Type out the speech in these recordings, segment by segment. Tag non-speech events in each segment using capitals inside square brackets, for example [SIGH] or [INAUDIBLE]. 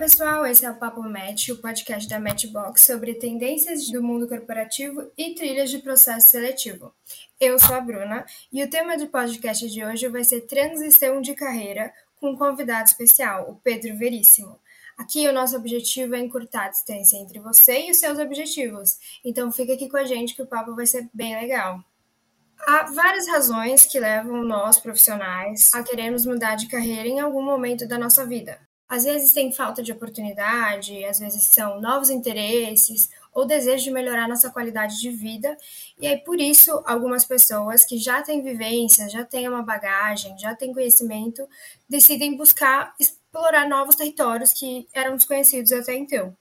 pessoal, esse é o Papo Match, o podcast da Matchbox sobre tendências do mundo corporativo e trilhas de processo seletivo. Eu sou a Bruna e o tema do podcast de hoje vai ser transição de carreira com um convidado especial, o Pedro Veríssimo. Aqui o nosso objetivo é encurtar a distância entre você e os seus objetivos, então fica aqui com a gente que o papo vai ser bem legal. Há várias razões que levam nós, profissionais, a querermos mudar de carreira em algum momento da nossa vida. Às vezes tem falta de oportunidade, às vezes são novos interesses ou desejo de melhorar nossa qualidade de vida. E aí, por isso, algumas pessoas que já têm vivência, já têm uma bagagem, já têm conhecimento, decidem buscar explorar novos territórios que eram desconhecidos até então.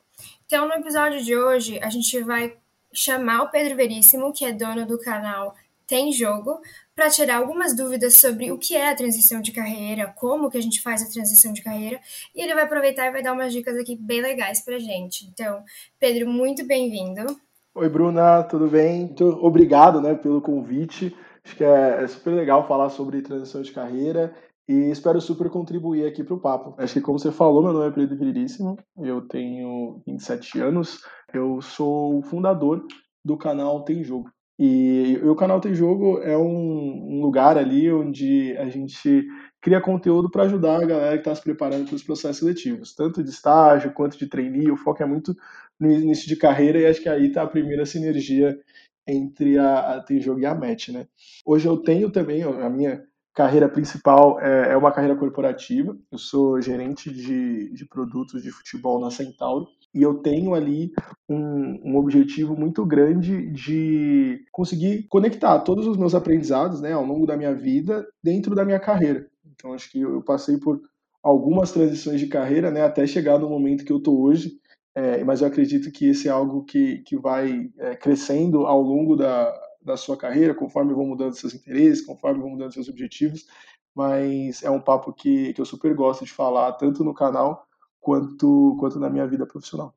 Então, no episódio de hoje, a gente vai chamar o Pedro Veríssimo, que é dono do canal Tem Jogo, para tirar algumas dúvidas sobre o que é a transição de carreira, como que a gente faz a transição de carreira, e ele vai aproveitar e vai dar umas dicas aqui bem legais para gente. Então, Pedro, muito bem-vindo. Oi, Bruna, tudo bem? Muito obrigado né, pelo convite. Acho que é, é super legal falar sobre transição de carreira e espero super contribuir aqui para o papo. Acho que, como você falou, meu nome é Pedro Veríssimo, eu tenho 27 anos, eu sou o fundador do canal Tem Jogo. E, e o canal Tem Jogo é um, um, lugar ali onde a gente cria conteúdo para ajudar a galera que está se preparando para os processos seletivos, tanto de estágio quanto de trainee. O foco é muito no início de carreira e acho que aí está a primeira sinergia entre a, a Tem Jogo e a Match, né? Hoje eu tenho também a minha carreira principal é, é uma carreira corporativa. Eu sou gerente de, de produtos de futebol na Centauro e eu tenho ali um, um, objetivo muito grande de conseguir conectar todos os meus aprendizados né, ao longo da minha vida dentro da minha carreira. Então, acho que eu passei por algumas transições de carreira né, até chegar no momento que eu estou hoje, é, mas eu acredito que esse é algo que, que vai é, crescendo ao longo da, da sua carreira, conforme vão mudando seus interesses, conforme vão mudando seus objetivos, mas é um papo que, que eu super gosto de falar, tanto no canal quanto, quanto na minha vida profissional.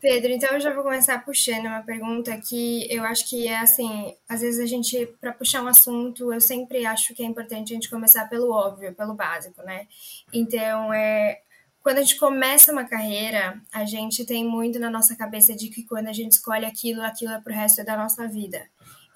Pedro, então eu já vou começar puxando uma pergunta que eu acho que é assim, às vezes a gente, para puxar um assunto, eu sempre acho que é importante a gente começar pelo óbvio, pelo básico, né? Então, é, quando a gente começa uma carreira, a gente tem muito na nossa cabeça de que quando a gente escolhe aquilo, aquilo é pro resto da nossa vida.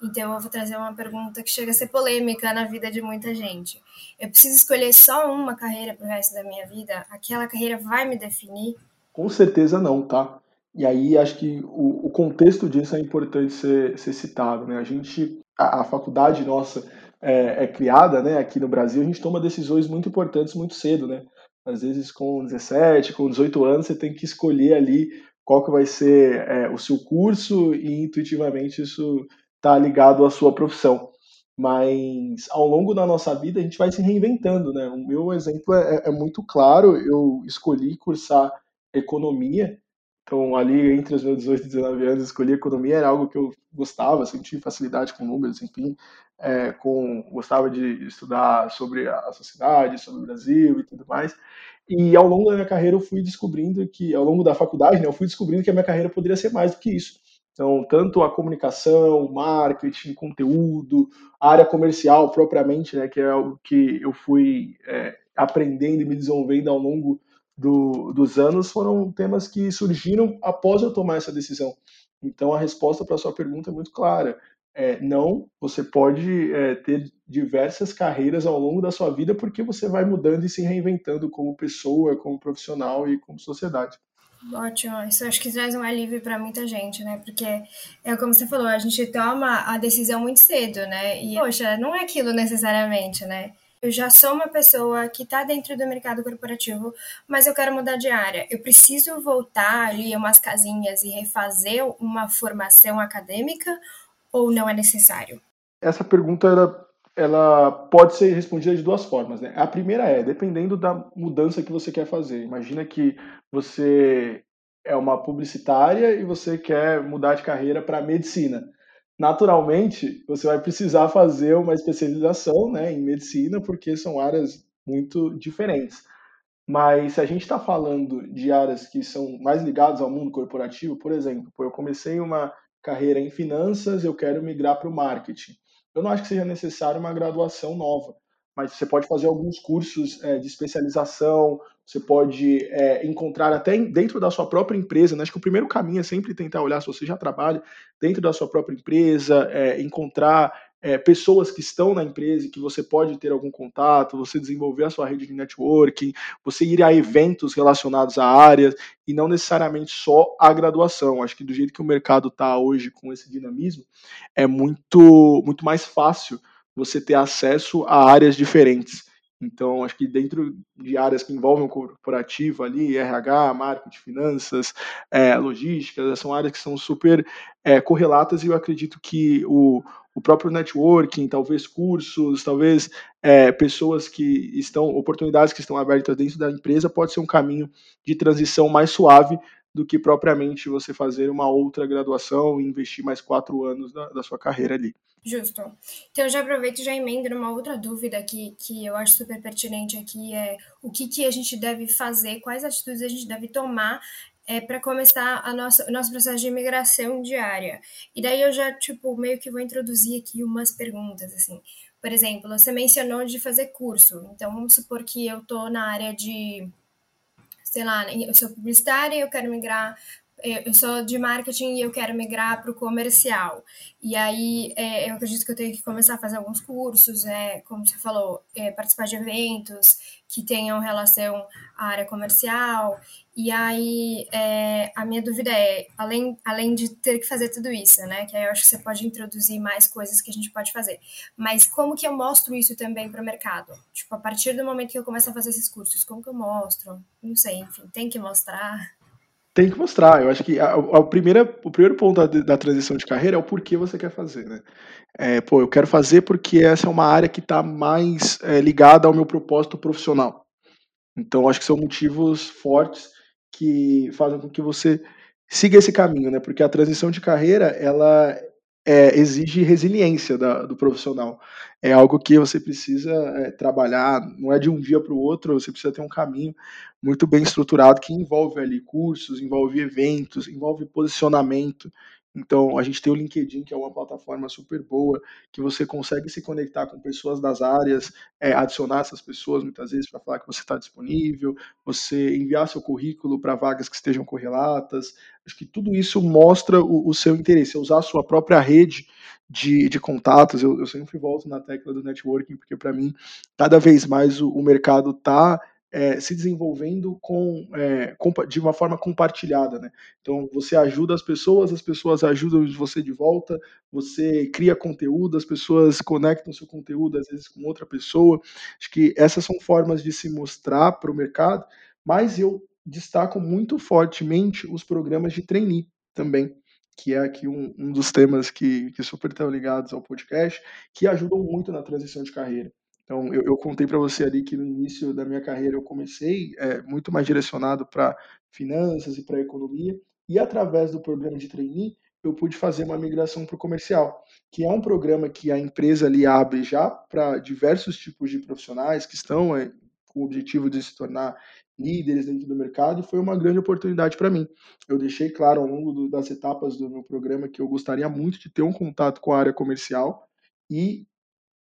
Então eu vou trazer uma pergunta que chega a ser polêmica na vida de muita gente. Eu preciso escolher só uma carreira para o resto da minha vida? Aquela carreira vai me definir? Com certeza não, tá? E aí acho que o, o contexto disso é importante ser, ser citado, né? A gente, a, a faculdade nossa é, é, criada, né? Aqui no Brasil a gente toma decisões muito importantes muito cedo, né? Às vezes com 17, com 18 anos você tem que escolher ali qual que vai ser é, o seu curso e intuitivamente isso está ligado à sua profissão. Mas ao longo da nossa vida a gente vai se reinventando, né? O meu exemplo é, é muito claro. Eu escolhi cursar economia, então ali entre os meus 18 e 19 anos escolhi economia era algo que eu gostava, senti facilidade com números, enfim, é, com gostava de estudar sobre a sociedade, sobre o Brasil e tudo mais. E ao longo da minha carreira eu fui descobrindo que, ao longo da faculdade, né, eu fui descobrindo que a minha carreira poderia ser mais do que isso. Então, tanto a comunicação, marketing, conteúdo, área comercial propriamente, né, que é o que eu fui é, aprendendo e me desenvolvendo ao longo do, dos anos, foram temas que surgiram após eu tomar essa decisão. Então, a resposta para a sua pergunta é muito clara. É, não, você pode é, ter diversas carreiras ao longo da sua vida porque você vai mudando e se reinventando como pessoa, como profissional e como sociedade. Ótimo, isso acho que traz um alívio para muita gente, né? Porque é como você falou, a gente toma a decisão muito cedo, né? E, poxa, não é aquilo necessariamente, né? Eu já sou uma pessoa que está dentro do mercado corporativo, mas eu quero mudar de área. Eu preciso voltar ali umas casinhas e refazer uma formação acadêmica ou não é necessário? Essa pergunta ela, ela pode ser respondida de duas formas. Né? A primeira é, dependendo da mudança que você quer fazer. Imagina que você é uma publicitária e você quer mudar de carreira para medicina. Naturalmente, você vai precisar fazer uma especialização né, em medicina, porque são áreas muito diferentes. Mas se a gente está falando de áreas que são mais ligadas ao mundo corporativo, por exemplo, eu comecei uma carreira em finanças, eu quero migrar para o marketing. Eu não acho que seja necessário uma graduação nova, mas você pode fazer alguns cursos é, de especialização, você pode é, encontrar até dentro da sua própria empresa, né? acho que o primeiro caminho é sempre tentar olhar se você já trabalha dentro da sua própria empresa, é, encontrar é, pessoas que estão na empresa e que você pode ter algum contato, você desenvolver a sua rede de networking, você ir a eventos relacionados à área e não necessariamente só a graduação. Acho que do jeito que o mercado está hoje com esse dinamismo, é muito, muito mais fácil você ter acesso a áreas diferentes. Então, acho que dentro de áreas que envolvem o corporativo ali, RH, marketing, finanças, é, logística, são áreas que são super é, correlatas e eu acredito que o, o próprio networking, talvez cursos, talvez é, pessoas que estão, oportunidades que estão abertas dentro da empresa, pode ser um caminho de transição mais suave do que propriamente você fazer uma outra graduação e investir mais quatro anos da, da sua carreira ali. Justo. Então eu já aproveito e já emendo numa outra dúvida que, que eu acho super pertinente aqui, é o que, que a gente deve fazer, quais atitudes a gente deve tomar é, para começar a nossa, o nosso processo de imigração diária. E daí eu já, tipo, meio que vou introduzir aqui umas perguntas, assim. Por exemplo, você mencionou de fazer curso. Então, vamos supor que eu tô na área de, sei lá, eu sou publicitária e eu quero migrar eu sou de marketing e eu quero migrar para o comercial. E aí é, eu acredito que eu tenho que começar a fazer alguns cursos, é, como você falou, é, participar de eventos que tenham relação à área comercial. E aí é, a minha dúvida é, além, além de ter que fazer tudo isso, né? Que aí eu acho que você pode introduzir mais coisas que a gente pode fazer. Mas como que eu mostro isso também para o mercado? Tipo, a partir do momento que eu começo a fazer esses cursos, como que eu mostro? Não sei, enfim, tem que mostrar. Tem que mostrar. Eu acho que a, a primeira, o primeiro ponto da, da, transição de carreira é o porquê você quer fazer, né? É, pô, eu quero fazer porque essa é uma área que está mais é, ligada ao meu propósito profissional. Então, acho que são motivos fortes que fazem com que você siga esse caminho, né? Porque a transição de carreira, ela é, exige resiliência da, do profissional. É algo que você precisa é, trabalhar, não é de um dia para o outro, você precisa ter um caminho muito bem estruturado que envolve ali cursos, envolve eventos, envolve posicionamento, então, a gente tem o LinkedIn, que é uma plataforma super boa, que você consegue se conectar com pessoas das áreas, é, adicionar essas pessoas muitas vezes para falar que você está disponível, você enviar seu currículo para vagas que estejam correlatas. Acho que tudo isso mostra o, o seu interesse, é usar a sua própria rede de, de contatos. Eu, eu, sempre volto na tecla do networking, porque para mim, cada vez mais o, o mercado está é, se desenvolvendo com, é, de uma forma compartilhada. Né? Então, você ajuda as pessoas, as pessoas ajudam você de volta, você cria conteúdo, as pessoas conectam seu conteúdo, às vezes, com outra pessoa. Acho que essas são formas de se mostrar para o mercado, mas eu destaco muito fortemente os programas de trainee também que é aqui um, um dos temas que, que super estão ligados ao podcast, que ajudam muito na transição de carreira. Então, eu, eu contei para você ali que no início da minha carreira eu comecei é, muito mais direcionado para finanças e para economia, e através do programa de trainee, eu pude fazer uma migração para o comercial, que é um programa que a empresa ali abre já para diversos tipos de profissionais que estão é, com o objetivo de se tornar líderes dentro do mercado, e foi uma grande oportunidade para mim. Eu deixei claro ao longo do, das etapas do meu programa que eu gostaria muito de ter um contato com a área comercial, e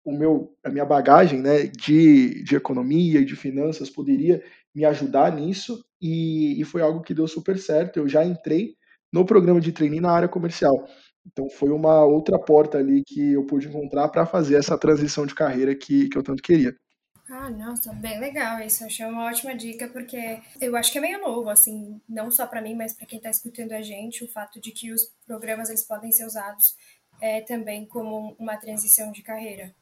o meu, a minha bagagem né, de, de economia e de finanças poderia me ajudar nisso e, e, foi algo que deu super certo. Eu já entrei no programa de trainee na área comercial. Então foi uma outra porta ali que eu pude encontrar para fazer essa transição de carreira que, que eu tanto queria. Ah, nossa, bem legal isso. Achei uma ótima dica, porque eu acho que é meio novo, assim, não só para mim, mas para quem está escutando a gente, o fato de que os programas eles podem ser usados é, também como uma transição de carreira.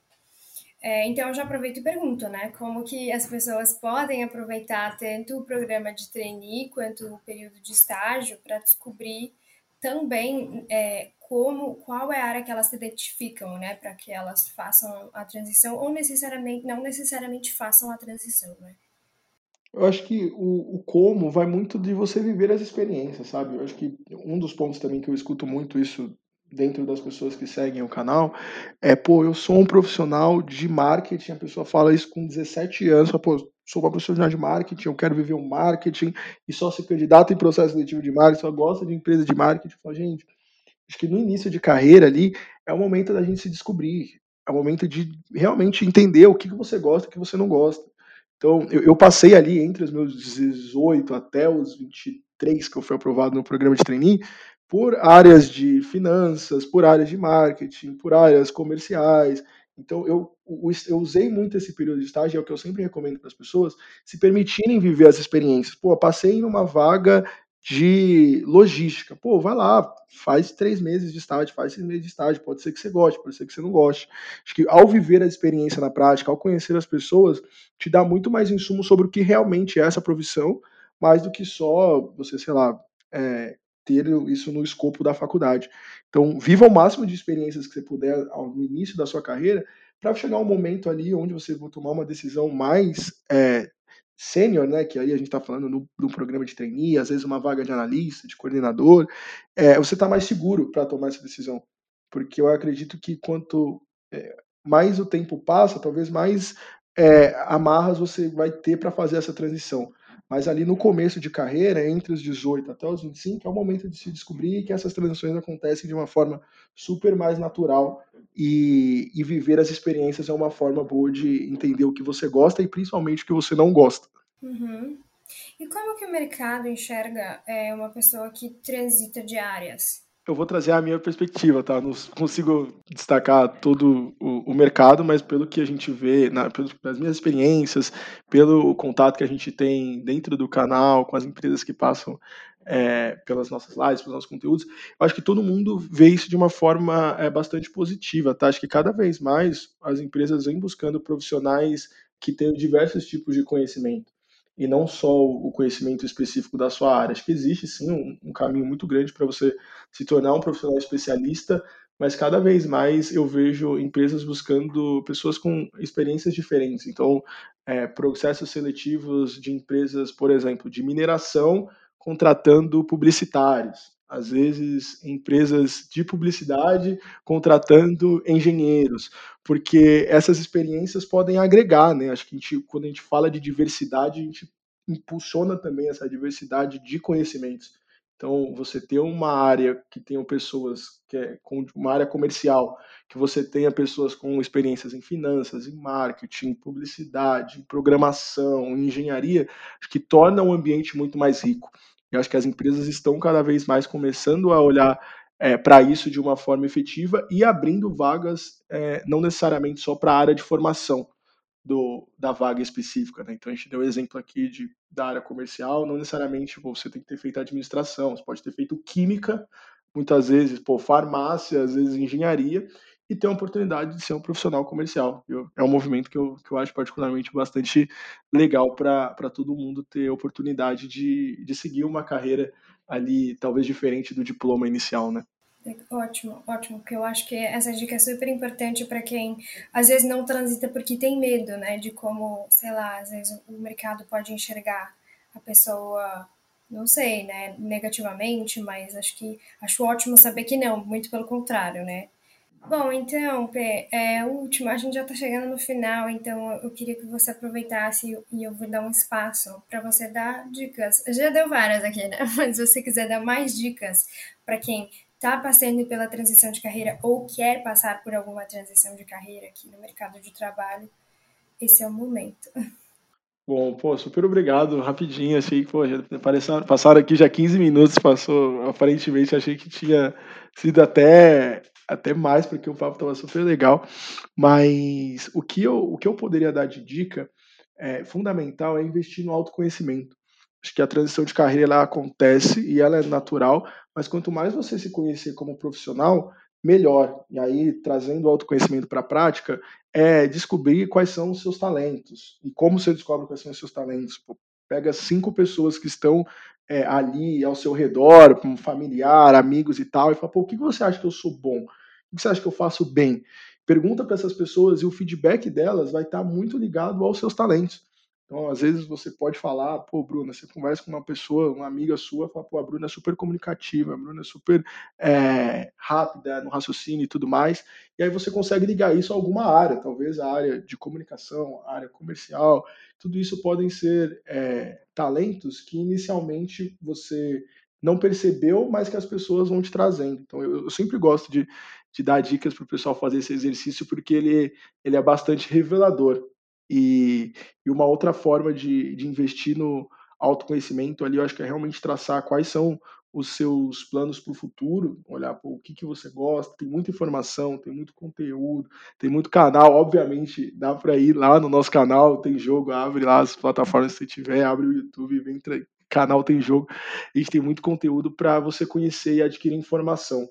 É, então, eu já aproveito e pergunto, né? Como que as pessoas podem aproveitar tanto o programa de trainee quanto o período de estágio para descobrir também é, como, qual é a área que elas se identificam, né? Para que elas façam a transição ou necessariamente, não necessariamente façam a transição, né? Eu acho que o, o, como vai muito de você viver as experiências, sabe? Eu acho que um dos pontos também que eu escuto muito isso dentro das pessoas que seguem o canal é, pô, eu sou um profissional de marketing, a pessoa fala isso com 17 anos, fala, pô, sou uma profissional de marketing, eu quero viver o um marketing e só se candidata em processo seletivo de marketing, só gosta de empresa de marketing. Fala, gente, acho que no início de carreira ali é o momento da gente se descobrir. é o momento de realmente entender o que, que você gosta e o que você não gosta. Então, eu, eu, passei ali entre os meus 18 até os 23, que eu fui aprovado no programa de trainee, por áreas de finanças, por áreas de marketing, por áreas comerciais. Então, eu, eu usei muito esse período de estágio, é o que eu sempre recomendo para as pessoas, se permitirem viver as experiências. Pô, passei numa vaga de logística. Pô, vai lá, faz três meses de estágio, faz seis meses de estágio, pode ser que você goste, pode ser que você não goste. Acho que ao viver a experiência na prática, ao conhecer as pessoas, te dá muito mais insumo sobre o que realmente é essa profissão, mais do que só você, sei lá, é, ter isso no escopo da faculdade. Então, viva o máximo de experiências que você puder no início da sua carreira, para chegar um momento ali onde você vai tomar uma decisão mais é, sênior, né, que aí a gente está falando no, no, programa de trainee, às vezes uma vaga de analista, de coordenador, é, você está mais seguro para tomar essa decisão. Porque eu acredito que quanto é, mais o tempo passa, talvez mais é, amarras você vai ter para fazer essa transição. Mas ali no começo de carreira, entre os 18 até os 25, é o momento de se descobrir que essas transições acontecem de uma forma super mais natural e, e viver as experiências é uma forma boa de entender o que você gosta e principalmente o que você não gosta. Uhum. E como que o mercado enxerga é, uma pessoa que transita de áreas? Eu vou trazer a minha perspectiva, tá? Não consigo destacar todo o, o mercado, mas pelo que a gente vê, na, pelas minhas experiências, pelo contato que a gente tem dentro do canal, com as empresas que passam é, pelas nossas lives, pelos nossos conteúdos, eu acho que todo mundo vê isso de uma forma é, bastante positiva, tá? Acho que cada vez mais as empresas vêm buscando profissionais que tenham diversos tipos de conhecimento e não só o conhecimento específico da sua área. Acho que existe sim um, um caminho muito grande para você se tornar um profissional especialista, mas cada vez mais eu vejo empresas buscando pessoas com experiências diferentes. Então, é, processos seletivos de empresas, por exemplo, de mineração, contratando publicitários. Às vezes, empresas de publicidade contratando engenheiros, porque essas experiências podem agregar, né? Acho que a gente, quando a gente fala de diversidade, a gente impulsiona também essa diversidade de conhecimentos. Então, você ter uma área que tenha pessoas, que é uma área comercial, que você tenha pessoas com experiências em finanças, em marketing, publicidade, em programação, em engenharia, acho que torna o ambiente muito mais rico. Eu acho que as empresas estão cada vez mais começando a olhar é, para isso de uma forma efetiva e abrindo vagas, é, não necessariamente só para a área de formação do, da vaga específica. Né? Então a gente deu exemplo aqui de, da área comercial, não necessariamente você tem que ter feito administração, você pode ter feito química, muitas vezes pô, farmácia, às vezes engenharia, e ter a oportunidade de ser um profissional comercial. Eu, é um movimento que eu, que eu acho particularmente bastante legal para todo mundo ter oportunidade de, de seguir uma carreira ali, talvez diferente do diploma inicial, né? Ótimo, ótimo, porque eu acho que essa dica é super importante para quem às vezes não transita porque tem medo, né, de como, sei lá, às vezes o mercado pode enxergar a pessoa, não sei, né, negativamente, mas acho que acho ótimo saber que não, muito pelo contrário, né? Bom, então, Pê, é, último, a gente já está chegando no final, então eu queria que você aproveitasse e eu vou dar um espaço para você dar dicas. Já deu várias aqui, né? [LAUGHS] Mas se você quiser dar mais dicas para quem está passando pela transição de carreira ou quer passar por alguma transição de carreira aqui no mercado de trabalho, esse é o momento. Bom, pô, super obrigado. Rapidinho, achei que, pô, já passaram aqui já 15 minutos, passou, aparentemente, achei que tinha sido até até mais, porque o papo estava super legal. Mas o que, eu, o que eu poderia dar de dica é, fundamental é investir no autoconhecimento. Acho que a transição de carreira ela acontece e ela é natural, mas quanto mais você se conhecer como profissional, melhor. E aí, trazendo o autoconhecimento para a prática, é descobrir quais são os seus talentos. E como você descobre quais são os seus talentos? Pega cinco pessoas que estão é, ali ao seu redor, como familiar, amigos e tal, e fala, pô, o que você acha que eu sou bom? O que você acha que eu faço bem? Pergunta para essas pessoas e o feedback delas vai estar tá muito ligado aos seus talentos. Então, às vezes você pode falar, pô, Bruna, você conversa com uma pessoa, uma amiga sua, fala, pô, a Bruna é super comunicativa, a Bruna é super é, rápida no raciocínio e tudo mais, e aí você consegue ligar isso a alguma área, talvez a área de comunicação, a área comercial, tudo isso podem ser é, talentos que inicialmente você não percebeu, mas que as pessoas vão te trazendo. Então, eu, eu sempre gosto de, de dar dicas para o pessoal fazer esse exercício, porque ele, ele é bastante revelador. E, e uma outra forma de, de investir no autoconhecimento ali, eu acho que é realmente traçar quais são os seus planos para o futuro, olhar pô, o que, que você gosta, tem muita informação, tem muito conteúdo, tem muito canal, obviamente dá para ir lá no nosso canal, tem jogo, abre lá as plataformas que você tiver, abre o YouTube, vem canal tem jogo, a gente tem muito conteúdo para você conhecer e adquirir informação.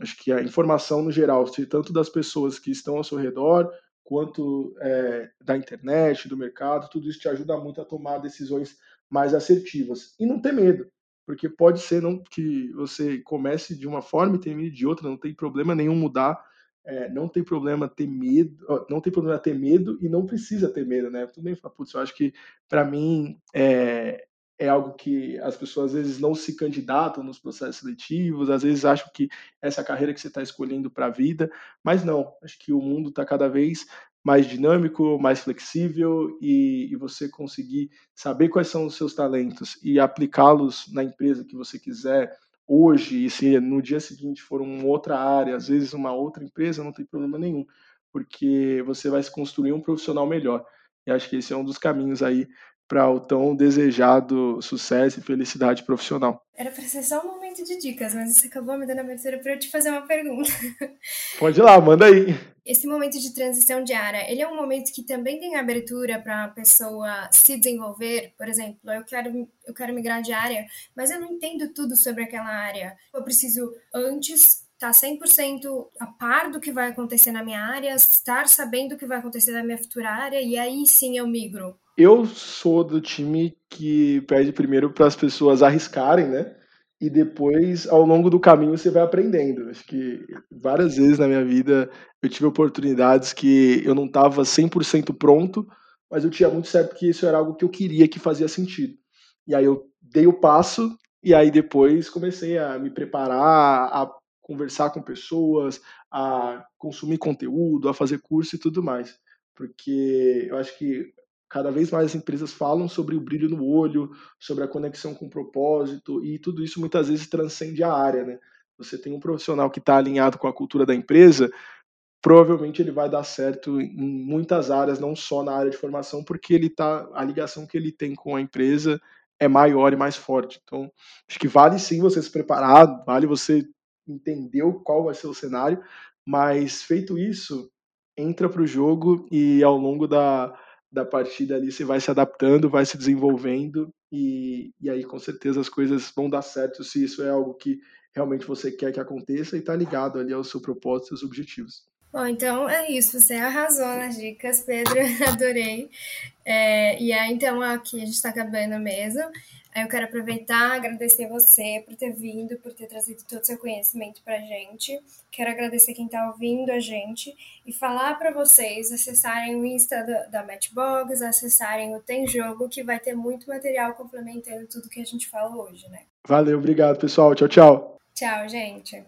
Acho que a informação no geral, tanto das pessoas que estão ao seu redor, quanto é, da internet, do mercado, tudo isso te ajuda muito a tomar decisões mais assertivas. E não ter medo, porque pode ser não que você comece de uma forma e termine de outra, não tem problema nenhum mudar, é, não tem problema ter medo, não tem problema ter medo e não precisa ter medo, né? Tudo bem, putz, eu acho que para mim é, é algo que as pessoas às vezes não se candidatam nos processos seletivos, às vezes acham que essa é a carreira que você está escolhendo para a vida, mas não, acho que o mundo está cada vez mais dinâmico, mais flexível e, e, você conseguir saber quais são os seus talentos e aplicá-los na empresa que você quiser hoje e se no dia seguinte for uma outra área, às vezes uma outra empresa, não tem problema nenhum, porque você vai se construir um profissional melhor. E acho que esse é um dos caminhos aí para o tão desejado sucesso e felicidade profissional. Era para ser só um momento de dicas, mas você acabou me dando a abertura para eu te fazer uma pergunta. [LAUGHS] Pode ir lá, manda aí. Esse momento de transição diária, ele é um momento que também tem abertura para a pessoa se desenvolver? Por exemplo, eu quero, eu quero migrar de área, mas eu não entendo tudo sobre aquela área. Eu preciso, antes, estar tá 100% a par do que vai acontecer na minha área, estar sabendo o que vai acontecer na minha futura área, e aí sim eu migro. Eu sou do time que pede primeiro para as pessoas arriscarem, né? E depois, ao longo do caminho, você vai aprendendo. Acho que várias vezes na minha vida eu tive oportunidades que eu não estava 100% pronto, mas eu tinha muito certo que isso era algo que eu queria, que fazia sentido. E aí eu dei o passo, e aí depois comecei a me preparar, a conversar com pessoas, a consumir conteúdo, a fazer curso e tudo mais. Porque eu acho que cada vez mais as empresas falam sobre o brilho no olho, sobre a conexão com o propósito, e tudo isso muitas vezes transcende a área, né? Você tem um profissional que está alinhado com a cultura da empresa, provavelmente ele vai dar certo em muitas áreas, não só na área de formação, porque ele tá a ligação que ele tem com a empresa é maior e mais forte. Então, acho que vale sim você se preparar, vale você entender qual vai ser o cenário, mas feito isso, entra para o jogo e ao longo da, da partida ali, você vai se adaptando, vai se desenvolvendo e, e aí com certeza as coisas vão dar certo se isso é algo que realmente você quer que aconteça e está ligado ali ao seu propósito seus objetivos. Bom, então é isso, você arrasou nas dicas, Pedro, [LAUGHS] adorei. É, e aí, então, aqui a gente está acabando mesmo. Eu quero aproveitar, agradecer você por ter vindo, por ter trazido todo o seu conhecimento para a gente. Quero agradecer quem está ouvindo a gente e falar para vocês acessarem o Insta da Matchbox, acessarem o Tem Jogo, que vai ter muito material complementando tudo que a gente fala hoje, né? Valeu, obrigado, pessoal. Tchau, tchau. Tchau, gente.